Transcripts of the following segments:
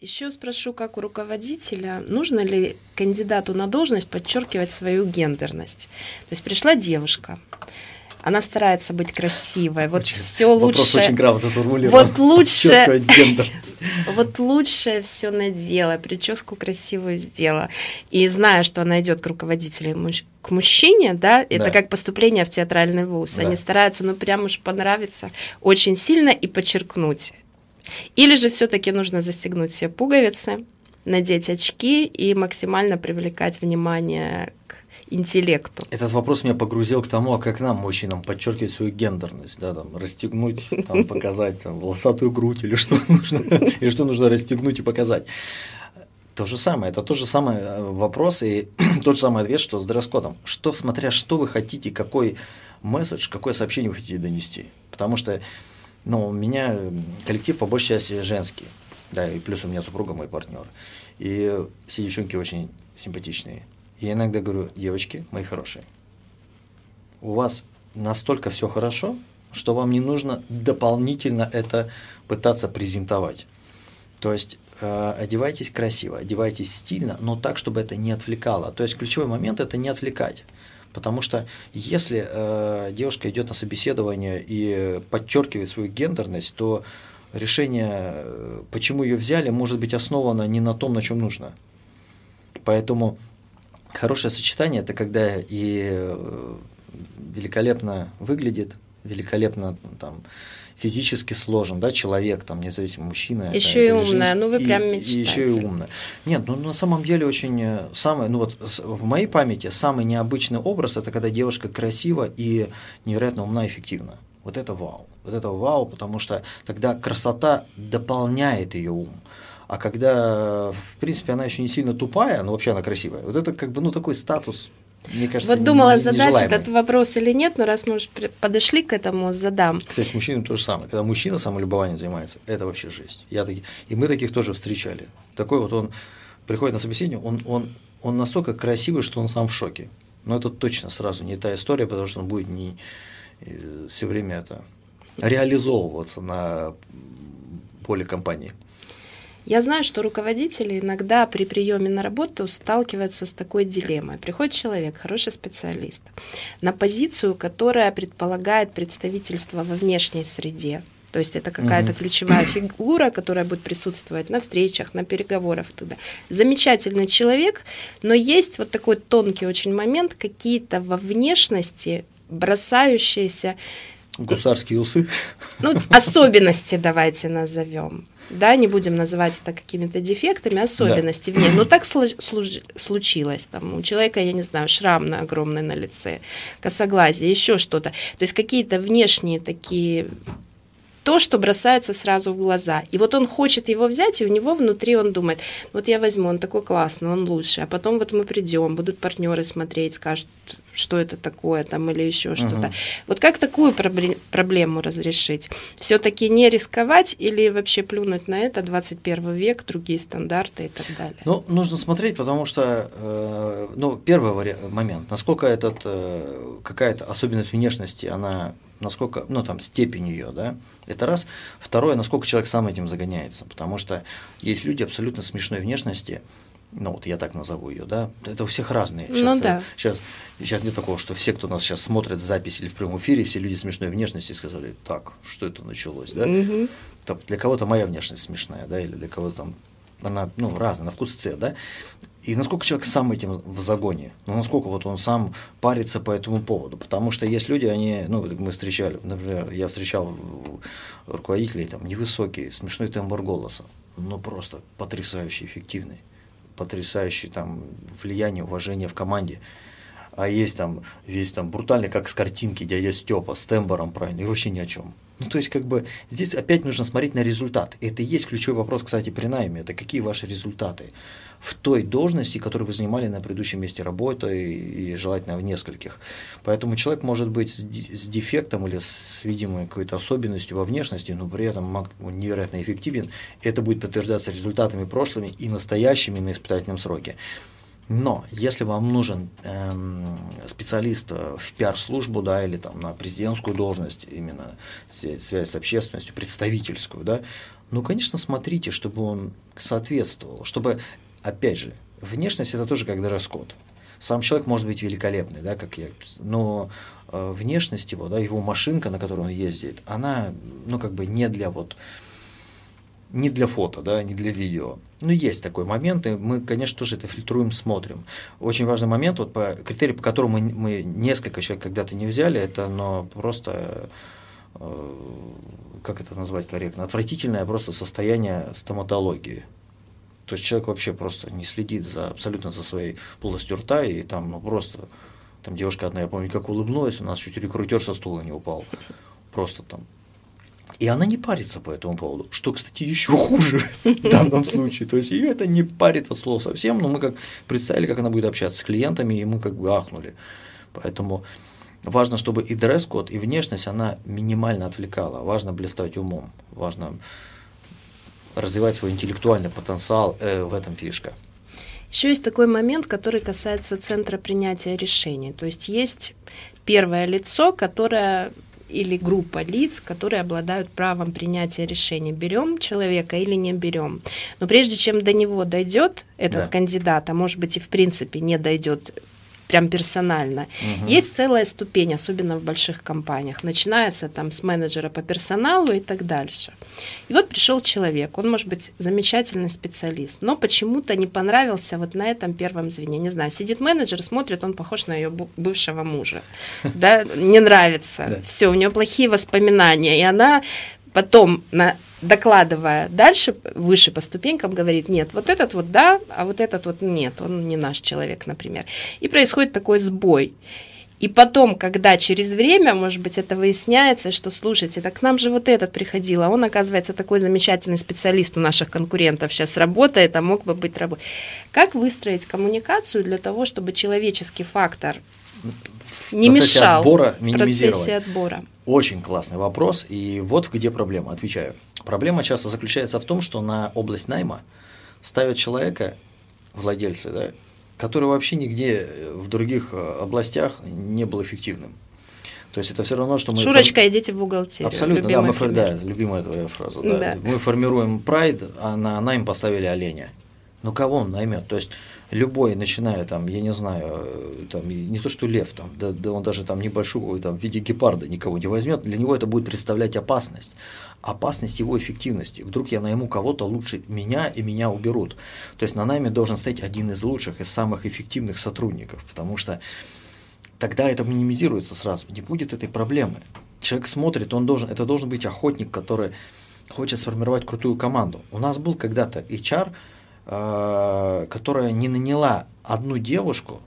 Еще спрошу, как у руководителя, нужно ли кандидату на должность подчеркивать свою гендерность? То есть пришла девушка, она старается быть красивой. Вот все лучше. очень грамотно сформулирован. Вот лучше. вот лучше все надела, прическу красивую сделала. И зная, что она идет к руководителю к мужчине, да, это да. как поступление в театральный вуз. Да. Они стараются, ну, прям уж понравиться очень сильно и подчеркнуть или же все-таки нужно застегнуть все пуговицы, надеть очки и максимально привлекать внимание к интеллекту. Этот вопрос меня погрузил к тому, а как нам, мужчинам, подчеркивать свою гендерность, да, там, расстегнуть, там, показать там, волосатую грудь или что нужно, или что нужно расстегнуть и показать. То же самое, это тот же самый э, вопрос и тот же самый ответ, что с дресс-кодом. Что, смотря что вы хотите, какой месседж, какое сообщение вы хотите донести. Потому что но у меня коллектив по большей части женский. Да, и плюс у меня супруга мой партнер. И все девчонки очень симпатичные. Я иногда говорю, девочки, мои хорошие, у вас настолько все хорошо, что вам не нужно дополнительно это пытаться презентовать. То есть э, одевайтесь красиво, одевайтесь стильно, но так, чтобы это не отвлекало. То есть ключевой момент это не отвлекать. Потому что если э, девушка идет на собеседование и подчеркивает свою гендерность, то решение, э, почему ее взяли, может быть основано не на том, на чем нужно. Поэтому хорошее сочетание это когда и э, великолепно выглядит, великолепно там, физически сложен, да, человек, там, независимо, мужчина. Еще и умная, ну вы прям мечтаете. Еще и умная. Нет, ну на самом деле очень э, самое, ну вот в моей памяти самый необычный образ это когда девушка красива и невероятно умна и эффективна. Вот это вау. Вот это вау, потому что тогда красота дополняет ее ум. А когда, в принципе, она еще не сильно тупая, но вообще она красивая, вот это как бы, ну, такой статус мне кажется, вот думала не, задать нежелаемый. этот вопрос или нет, но раз мы уже подошли к этому, задам. Кстати, с мужчинами то же самое. Когда мужчина самолюбованием занимается, это вообще жесть. Я таки, и мы таких тоже встречали. Такой вот он приходит на собеседование, он, он, он настолько красивый, что он сам в шоке. Но это точно сразу не та история, потому что он будет не э, все время это реализовываться на поле компании. Я знаю, что руководители иногда при приеме на работу сталкиваются с такой дилеммой. Приходит человек, хороший специалист, на позицию, которая предполагает представительство во внешней среде. То есть это какая-то угу. ключевая фигура, которая будет присутствовать на встречах, на переговорах и так далее. Замечательный человек, но есть вот такой тонкий очень момент, какие-то во внешности бросающиеся Гусарские усы. Ну, особенности давайте назовем. Да, не будем называть это какими-то дефектами, особенности да. в ней. Но так случилось. Там, у человека, я не знаю, шрам на огромный на лице, косоглазие, еще что-то. То есть какие-то внешние такие то, что бросается сразу в глаза. И вот он хочет его взять, и у него внутри он думает, вот я возьму, он такой классный, он лучший. А потом вот мы придем, будут партнеры смотреть, скажут, что это такое там или еще что-то. Угу. Вот как такую проблему разрешить? Все-таки не рисковать или вообще плюнуть на это 21 век, другие стандарты и так далее? Ну, нужно смотреть, потому что, э, ну, первый момент, насколько этот, э, какая-то особенность внешности, она насколько, ну там степень ее, да, это раз. Второе, насколько человек сам этим загоняется, потому что есть люди абсолютно смешной внешности, ну вот я так назову ее, да, это у всех разные. Сейчас, ну да. Сейчас, сейчас нет такого, что все, кто нас сейчас смотрит запись или в прямом эфире, все люди смешной внешности сказали, так, что это началось, да? Угу. Там, для кого-то моя внешность смешная, да, или для кого-то там она, ну, разная, на вкус и цвет, да? И насколько человек сам этим в загоне, ну, насколько вот он сам парится по этому поводу. Потому что есть люди, они, ну, мы встречали, например, я встречал руководителей, там, невысокий, смешной тембр голоса, но просто потрясающе эффективный, потрясающий там влияние, уважение в команде. А есть там, весь там брутальный, как с картинки, дядя Степа, с тембром правильно, и вообще ни о чем. Ну, то есть, как бы, здесь опять нужно смотреть на результат. Это и есть ключевой вопрос, кстати, при найме. Это какие ваши результаты в той должности, которую вы занимали на предыдущем месте работы и, и желательно в нескольких. Поэтому человек может быть с, с дефектом или с видимой какой-то особенностью во внешности, но при этом он невероятно эффективен. Это будет подтверждаться результатами прошлыми и настоящими на испытательном сроке. Но если вам нужен эм, специалист в пиар-службу, да, или там на президентскую должность, именно связь с общественностью, представительскую, да, Ну, конечно, смотрите, чтобы он соответствовал, чтобы, опять же, внешность это тоже как дресс-код. Сам человек может быть великолепный, да, как я, но э, внешность его, да, его машинка, на которой он ездит, она, ну, как бы не для вот, не для фото, да, не для видео. Ну, есть такой момент, и мы, конечно, тоже это фильтруем, смотрим. Очень важный момент, вот по критерию, по которому мы, мы несколько человек когда-то не взяли, это, но просто э, как это назвать корректно, отвратительное просто состояние стоматологии. То есть человек вообще просто не следит за абсолютно за своей полостью рта, и там ну, просто, там девушка одна, я помню, как улыбнулась, у нас чуть рекрутер со стула не упал. Просто там. И она не парится по этому поводу, что, кстати, еще хуже в данном случае. То есть ее это не парит от слова совсем, но мы как представили, как она будет общаться с клиентами, и мы как бы ахнули. Поэтому Важно, чтобы и дресс-код, и внешность, она минимально отвлекала. Важно блистать умом, важно развивать свой интеллектуальный потенциал, э, в этом фишка. Еще есть такой момент, который касается центра принятия решений. То есть есть первое лицо, которое или группа лиц, которые обладают правом принятия решения, берем человека или не берем. Но прежде чем до него дойдет этот да. кандидат, а может быть и в принципе не дойдет прям персонально. Угу. Есть целая ступень, особенно в больших компаниях. Начинается там с менеджера по персоналу и так дальше. И вот пришел человек, он может быть замечательный специалист, но почему-то не понравился вот на этом первом звене. Не знаю, сидит менеджер, смотрит, он похож на ее бывшего мужа. Да, не нравится. Все, у нее плохие воспоминания. И она потом на докладывая дальше, выше по ступенькам, говорит, нет, вот этот вот да, а вот этот вот нет, он не наш человек, например. И происходит такой сбой. И потом, когда через время, может быть, это выясняется, что, слушайте, так к нам же вот этот приходил, а он, оказывается, такой замечательный специалист у наших конкурентов сейчас работает, а мог бы быть работой. Как выстроить коммуникацию для того, чтобы человеческий фактор не мешал отбора процессе отбора? Очень классный вопрос, и вот где проблема, отвечаю. Проблема часто заключается в том, что на область найма ставят человека, владельцы, да, который вообще нигде в других э, областях не был эффективным. То есть это все равно, что мы... Шурочка, фор... идите в бухгалтерию. Абсолютно, да, мы, фор... да, любимая твоя фраза. Да. Да. Мы формируем прайд, а на найм поставили оленя. Ну кого он наймет? То есть любой, начиная там, я не знаю, там, не то что лев, там, да, да он даже там небольшого там, в виде гепарда никого не возьмет, для него это будет представлять опасность. Опасность его эффективности. Вдруг я найму кого-то лучше меня, и меня уберут. То есть на найме должен стоять один из лучших, из самых эффективных сотрудников, потому что тогда это минимизируется сразу, не будет этой проблемы. Человек смотрит, он должен, это должен быть охотник, который хочет сформировать крутую команду. У нас был когда-то HR, которая не наняла одну девушку,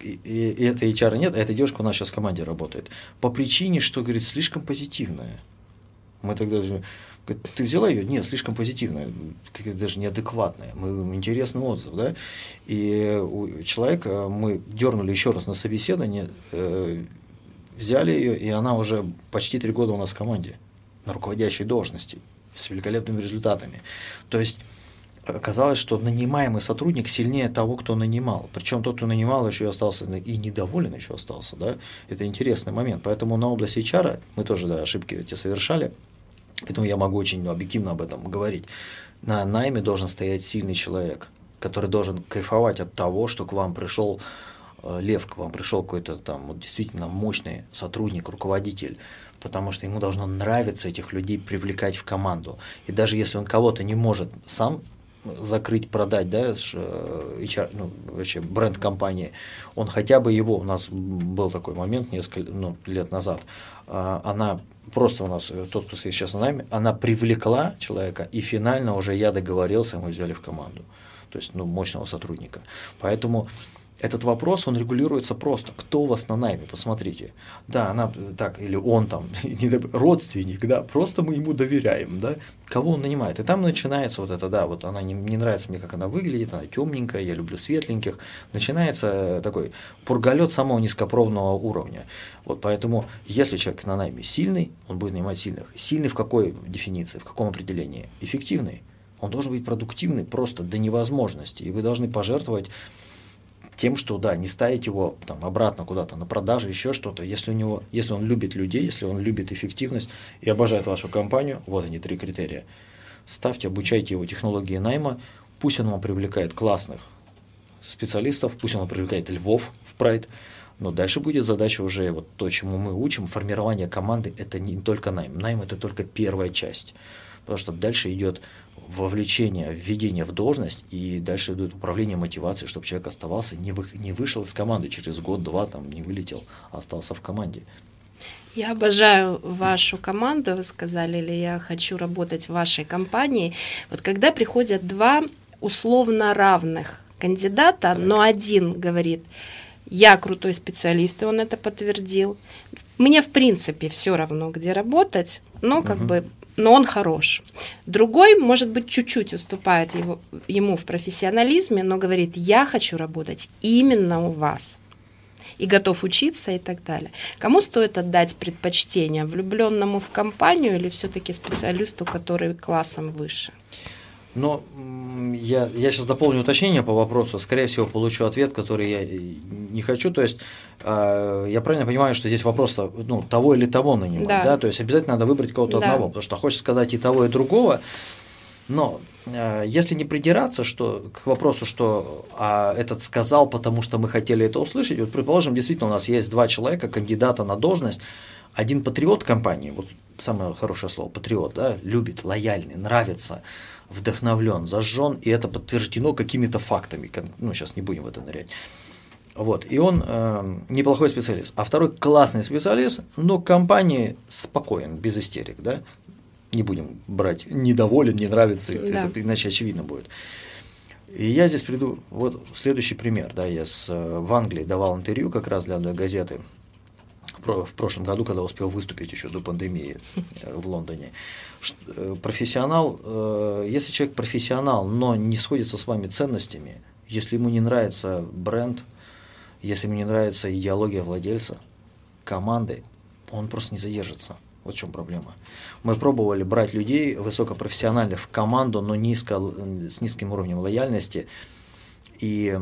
и, и этой HR нет, а эта девушка у нас сейчас в команде работает, по причине, что, говорит, слишком позитивная. Мы тогда говорит, ты взяла ее? Нет, слишком позитивная, даже неадекватная. Мы, интересный отзыв, да? И у человека мы дернули еще раз на собеседование, э, взяли ее, и она уже почти три года у нас в команде, на руководящей должности, с великолепными результатами. То есть оказалось, что нанимаемый сотрудник сильнее того, кто нанимал. Причем тот, кто нанимал, еще и остался и недоволен еще остался. Да? Это интересный момент. Поэтому на области HR мы тоже да, ошибки эти совершали. Поэтому я могу очень объективно об этом говорить. На найме должен стоять сильный человек, который должен кайфовать от того, что к вам пришел э, лев, к вам пришел какой-то там вот, действительно мощный сотрудник, руководитель, потому что ему должно нравиться этих людей привлекать в команду. И даже если он кого-то не может сам закрыть, продать, да, HR, э, ну, вообще бренд компании, он хотя бы его, у нас был такой момент несколько ну, лет назад, а, она просто у нас, э, тот, кто сейчас с нами, она привлекла человека, и финально уже я договорился, мы взяли в команду. То есть, ну, мощного сотрудника. Поэтому этот вопрос, он регулируется просто. Кто у вас на найме? Посмотрите. Да, она так, или он там, родственник, да, просто мы ему доверяем, да, кого он нанимает. И там начинается вот это, да, вот она не, не нравится мне, как она выглядит, она темненькая, я люблю светленьких. Начинается такой пургалет самого низкопробного уровня. Вот поэтому, если человек на найме сильный, он будет нанимать сильных. Сильный в какой дефиниции, в каком определении? Эффективный. Он должен быть продуктивный просто до невозможности. И вы должны пожертвовать тем, что да, не ставить его там, обратно куда-то на продажи, еще что-то. Если, у него, если он любит людей, если он любит эффективность и обожает вашу компанию, вот они три критерия, ставьте, обучайте его технологии найма, пусть он вам привлекает классных специалистов, пусть он привлекает львов в прайд, но дальше будет задача уже вот то, чему мы учим, формирование команды – это не только найм. Найм – это только первая часть. Потому что дальше идет вовлечение, введение в должность, и дальше идет управление мотивацией, чтобы человек оставался, не, вы, не вышел из команды через год-два, там не вылетел, а остался в команде. Я обожаю вашу команду, вы сказали, или я хочу работать в вашей компании. Вот когда приходят два условно равных кандидата, но один говорит, я крутой специалист, и он это подтвердил. Мне, в принципе, все равно, где работать, но как угу. бы но он хорош. Другой, может быть, чуть-чуть уступает его, ему в профессионализме, но говорит, я хочу работать именно у вас и готов учиться и так далее. Кому стоит отдать предпочтение, влюбленному в компанию или все-таки специалисту, который классом выше? Но я, я сейчас дополню уточнение по вопросу. Скорее всего, получу ответ, который я не хочу. То есть, э, я правильно понимаю, что здесь вопрос ну, того или того нанимать, да. да? То есть, обязательно надо выбрать кого-то да. одного, потому что хочешь сказать и того, и другого. Но э, если не придираться что, к вопросу, что а, этот сказал, потому что мы хотели это услышать, вот предположим, действительно у нас есть два человека, кандидата на должность, один патриот компании, вот самое хорошее слово, патриот, да, любит, лояльный, нравится, вдохновлен, зажжен, и это подтверждено какими-то фактами. Ну, сейчас не будем в это нырять. Вот, и он э, неплохой специалист. А второй классный специалист, но компании спокоен, без истерик, да. Не будем брать недоволен, не нравится, да. это иначе очевидно будет. И я здесь приду, вот следующий пример, да, я с, э, в Англии давал интервью как раз для одной газеты в прошлом году, когда успел выступить еще до пандемии э, в Лондоне. Э, профессионал, э, если человек профессионал, но не сходится с вами ценностями, если ему не нравится бренд, если ему не нравится идеология владельца, команды, он просто не задержится. Вот в чем проблема. Мы пробовали брать людей высокопрофессиональных в команду, но низко, с низким уровнем лояльности и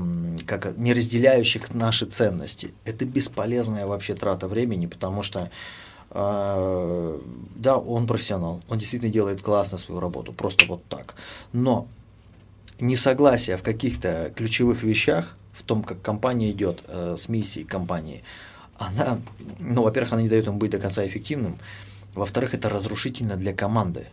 как не разделяющих наши ценности. Это бесполезная вообще трата времени, потому что э, да, он профессионал, он действительно делает классно свою работу, просто вот так. Но несогласие в каких-то ключевых вещах, в том, как компания идет э, с миссией компании, она, ну, во-первых, она не дает ему быть до конца эффективным, во-вторых, это разрушительно для команды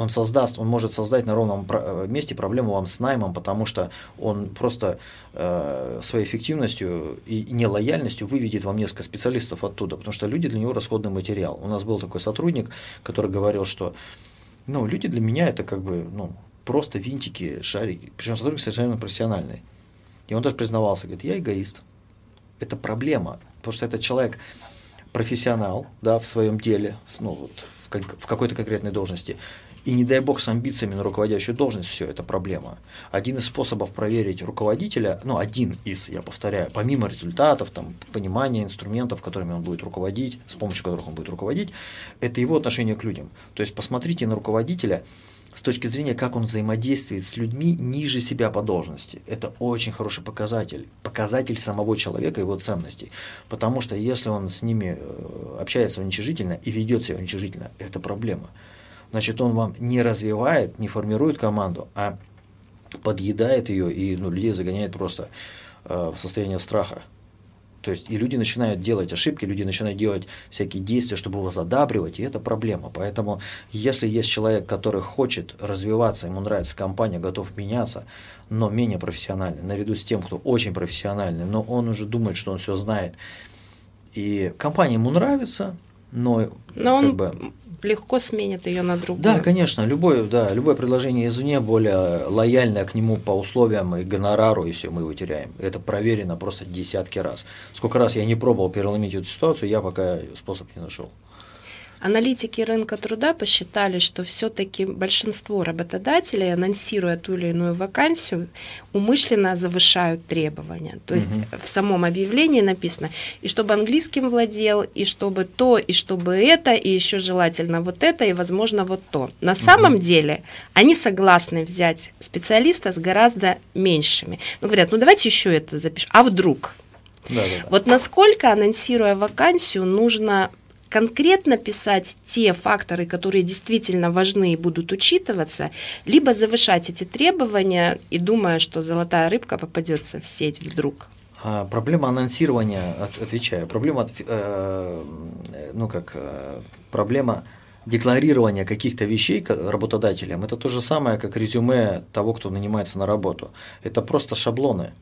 он создаст, он может создать на ровном э, месте проблему вам с наймом, потому что он просто э, своей эффективностью и нелояльностью выведет вам несколько специалистов оттуда, потому что люди для него расходный материал. У нас был такой сотрудник, который говорил, что ну, люди для меня это как бы ну, просто винтики, шарики, причем сотрудник совершенно профессиональный. И он даже признавался, говорит, я эгоист. Это проблема, потому что этот человек профессионал да, в своем деле, ну, вот, в какой-то конкретной должности, и не дай бог с амбициями на руководящую должность, все это проблема. Один из способов проверить руководителя, ну один из, я повторяю, помимо результатов, там, понимания инструментов, которыми он будет руководить, с помощью которых он будет руководить, это его отношение к людям. То есть посмотрите на руководителя с точки зрения, как он взаимодействует с людьми ниже себя по должности. Это очень хороший показатель, показатель самого человека, его ценностей. Потому что если он с ними э, общается уничижительно и ведет себя уничижительно, это проблема значит, он вам не развивает, не формирует команду, а подъедает ее и ну, людей загоняет просто э, в состояние страха. То есть и люди начинают делать ошибки, люди начинают делать всякие действия, чтобы его задабривать, и это проблема. Поэтому если есть человек, который хочет развиваться, ему нравится компания, готов меняться, но менее профессиональный, наряду с тем, кто очень профессиональный, но он уже думает, что он все знает, и компания ему нравится, но, но как он бы легко сменит ее на другую. Да, конечно, любое, да, любое предложение извне более лояльное к нему по условиям и гонорару, и все, мы его теряем. Это проверено просто десятки раз. Сколько раз я не пробовал переломить эту ситуацию, я пока способ не нашел. Аналитики рынка труда посчитали, что все-таки большинство работодателей, анонсируя ту или иную вакансию, умышленно завышают требования. То есть угу. в самом объявлении написано, и чтобы английским владел, и чтобы то, и чтобы это, и еще желательно вот это, и возможно вот то. На угу. самом деле они согласны взять специалиста с гораздо меньшими. Ну, говорят, ну давайте еще это запишем. А вдруг? Да, да, да. Вот насколько, анонсируя вакансию, нужно конкретно писать те факторы, которые действительно важны и будут учитываться, либо завышать эти требования и думая, что золотая рыбка попадется в сеть вдруг. А, проблема анонсирования, отвечаю, проблема, э, ну как, э, проблема декларирования каких-то вещей работодателям, это то же самое, как резюме того, кто нанимается на работу. Это просто шаблоны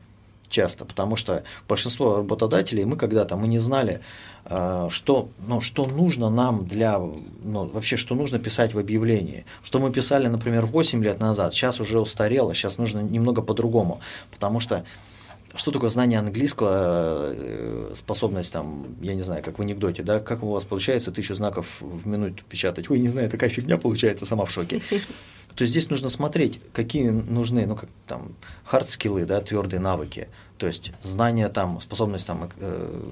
часто, потому что большинство работодателей, мы когда-то, мы не знали, э, что, ну, что нужно нам для, ну, вообще, что нужно писать в объявлении. Что мы писали, например, 8 лет назад, сейчас уже устарело, сейчас нужно немного по-другому, потому что что такое знание английского, э, способность там, я не знаю, как в анекдоте, да, как у вас получается тысячу знаков в минуту печатать? Ой, не знаю, такая фигня получается, сама в шоке. То есть здесь нужно смотреть, какие нужны, ну, как там, хард-скиллы, да, твердые навыки, то есть знание там, способность там э,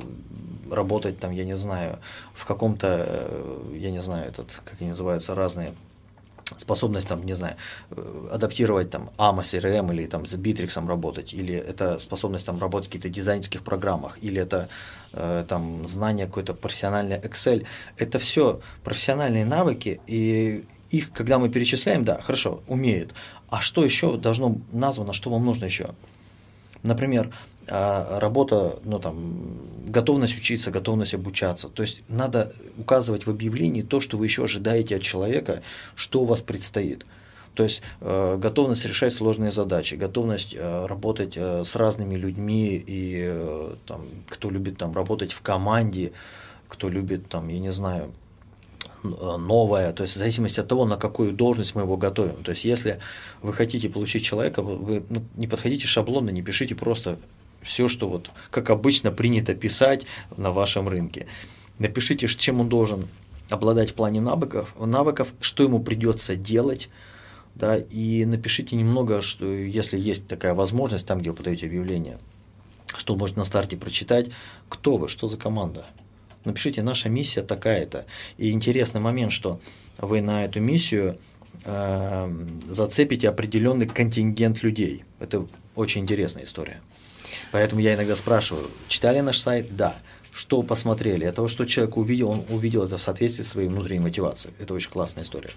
работать там, я не знаю, в каком-то, э, я не знаю, этот, как они называются, разные способность там, не знаю, э, адаптировать там AMA CRM или там с Bittrex работать, или это способность там работать в каких-то дизайнерских программах, или это э, там знание какое-то профессиональное Excel. Это все профессиональные навыки, и их, когда мы перечисляем, да, хорошо, умеют. А что еще должно названо, что вам нужно еще? Например, а работа, ну там, готовность учиться, готовность обучаться. То есть надо указывать в объявлении то, что вы еще ожидаете от человека, что у вас предстоит. То есть э, готовность решать сложные задачи, готовность э, работать э, с разными людьми и э, там, кто любит там работать в команде, кто любит там, я не знаю, новое, то есть в зависимости от того, на какую должность мы его готовим. То есть если вы хотите получить человека, вы ну, не подходите шаблонно, не пишите просто все, что вот как обычно принято писать на вашем рынке. Напишите, чем он должен обладать в плане навыков, навыков что ему придется делать, да, и напишите немного, что, если есть такая возможность, там, где вы подаете объявление, что может на старте прочитать, кто вы, что за команда. Напишите, наша миссия такая-то. И интересный момент, что вы на эту миссию э, зацепите определенный контингент людей. Это очень интересная история. Поэтому я иногда спрашиваю, читали наш сайт? Да. Что посмотрели? Это того, что человек увидел, он увидел это в соответствии с своей внутренней мотивацией. Это очень классная история.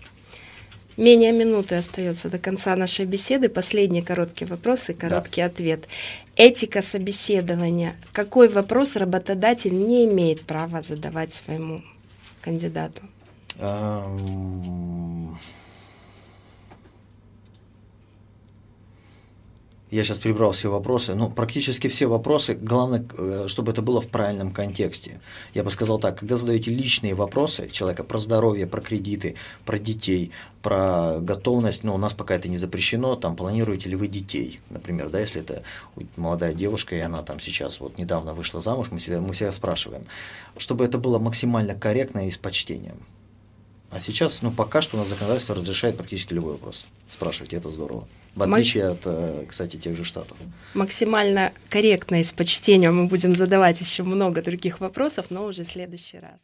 Менее минуты остается до конца нашей беседы. Последний короткий вопрос и короткий да. ответ. Этика собеседования. Какой вопрос работодатель не имеет права задавать своему кандидату? Я сейчас прибрал все вопросы. Ну, практически все вопросы. Главное, э, чтобы это было в правильном контексте. Я бы сказал так, когда задаете личные вопросы человека про здоровье, про кредиты, про детей, про готовность, ну, у нас пока это не запрещено, там, планируете ли вы детей, например, да, если это молодая девушка, и она там сейчас вот недавно вышла замуж, мы всегда, мы всегда спрашиваем, чтобы это было максимально корректно и с почтением. А сейчас, ну, пока что у нас законодательство разрешает практически любой вопрос. Спрашивайте, это здорово. В отличие от, э, кстати, тех же Штатов. Максимально корректно и с почтением мы будем задавать еще много других вопросов, но уже в следующий раз.